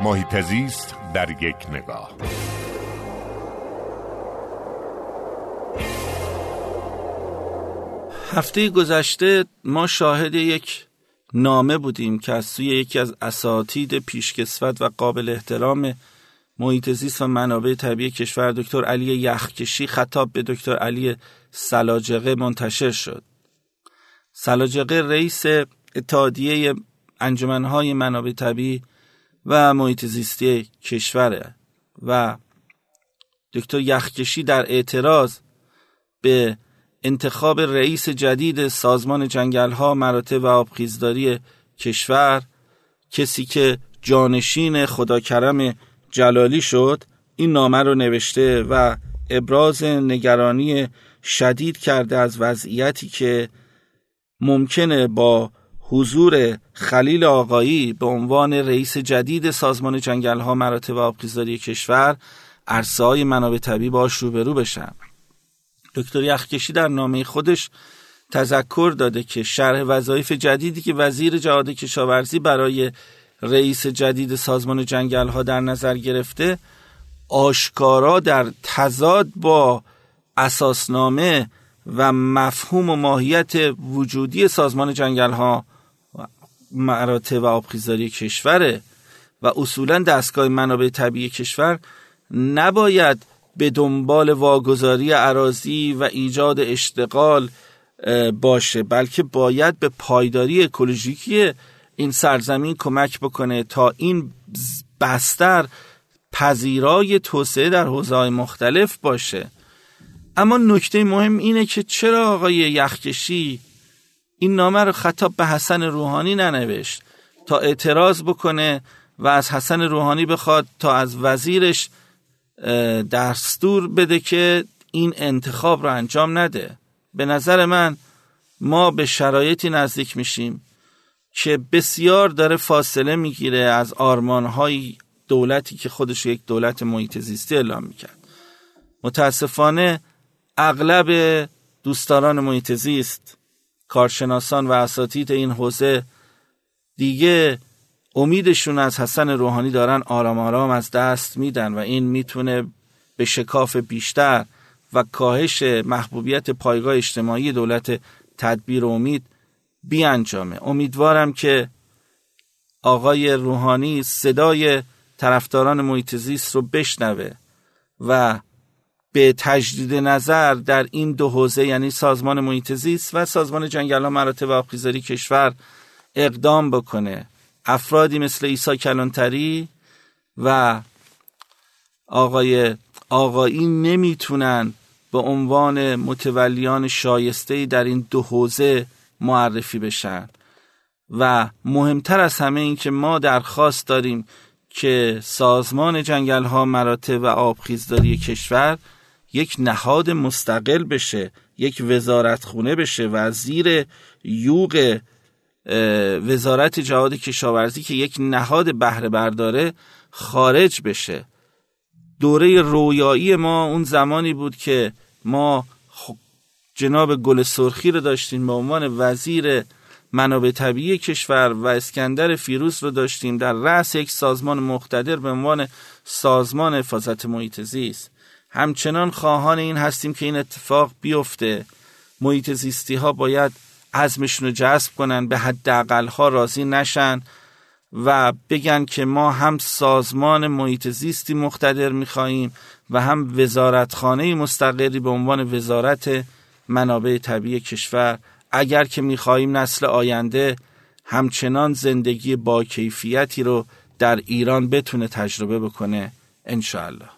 محیط زیست در یک نگاه. هفته گذشته ما شاهد یک نامه بودیم که از سوی یکی از اساتید پیشکسوت و قابل احترام محیط زیست و منابع طبیعی کشور دکتر علی یخکشی خطاب به دکتر علی سلاجقه منتشر شد. سلاجقه رئیس اتحادیه انجمنهای منابع طبیعی و محیط زیستی کشوره و دکتر یخکشی در اعتراض به انتخاب رئیس جدید سازمان جنگل ها مراتب و آبخیزداری کشور کسی که جانشین خداکرم جلالی شد این نامه رو نوشته و ابراز نگرانی شدید کرده از وضعیتی که ممکنه با حضور خلیل آقایی به عنوان رئیس جدید سازمان جنگل ها مراتب آبخیزداری کشور عرصه های منابع طبیعی باش روبرو بشن. دکتر یخکشی در نامه خودش تذکر داده که شرح وظایف جدیدی که وزیر جهاد کشاورزی برای رئیس جدید سازمان جنگل ها در نظر گرفته آشکارا در تضاد با اساسنامه و مفهوم و ماهیت وجودی سازمان جنگل ها مراتب و آبخیزداری کشوره و اصولا دستگاه منابع طبیعی کشور نباید به دنبال واگذاری عراضی و ایجاد اشتغال باشه بلکه باید به پایداری اکولوژیکی این سرزمین کمک بکنه تا این بستر پذیرای توسعه در حوزه مختلف باشه. اما نکته مهم اینه که چرا آقای یخکشی این نامه رو خطاب به حسن روحانی ننوشت تا اعتراض بکنه و از حسن روحانی بخواد تا از وزیرش دستور بده که این انتخاب رو انجام نده. به نظر من ما به شرایطی نزدیک میشیم که بسیار داره فاصله می‌گیره از آرمانهای دولتی که خودش یک دولت محیط زیستی اعلام می‌کرد. متاسفانه اغلب دوستداران محیط زیست کارشناسان و اساتید این حوزه دیگه امیدشون از حسن روحانی دارن آرام آرام از دست میدن و این می‌تونه به شکاف بیشتر و کاهش محبوبیت پایگاه اجتماعی دولت تدبیر و امید بیانجامه. امیدوارم که آقای روحانی صدای طرفداران محیط زیست رو بشنوه و به تجدید نظر در این دو حوزه یعنی سازمان محیط زیست و سازمان جنگل مراتب آبخیزداری کشور اقدام بکنه. افرادی مثل ایسا کلانتری و آقای آقایی نمی‌تونن به عنوان متولیان شایسته در این دو حوزه معرفی بشن. و مهمتر از همه این که ما درخواست داریم که سازمان جنگل ها مراتب و آبخیزداری کشور یک نهاد مستقل بشه یک وزارتخونه بشه و زیر یوغ وزارت جهاد کشاورزی که یک نهاد بهره برداره خارج بشه. دوره رویایی ما اون زمانی بود که ما جناب گل سرخی رو داشتیم به عنوان وزیر منابع طبیعی کشور و اسکندر فیروز رو داشتیم در رأس یک سازمان مقتدر به عنوان سازمان حفاظت محیط زیست. همچنان خواهان این هستیم که این اتفاق بیفته. محیط زیستی ها باید عزمشون رو جذب کنن به حداقل ها راضی نشن و بگن که ما هم سازمان محیط زیستی مقتدر می‌خواهیم و هم وزارتخانه مستقری به عنوان وزارت منابع طبیعی کشور. اگر که می‌خواهیم نسل آینده همچنان زندگی با کیفیتی رو در ایران بتونه تجربه بکنه انشاءالله.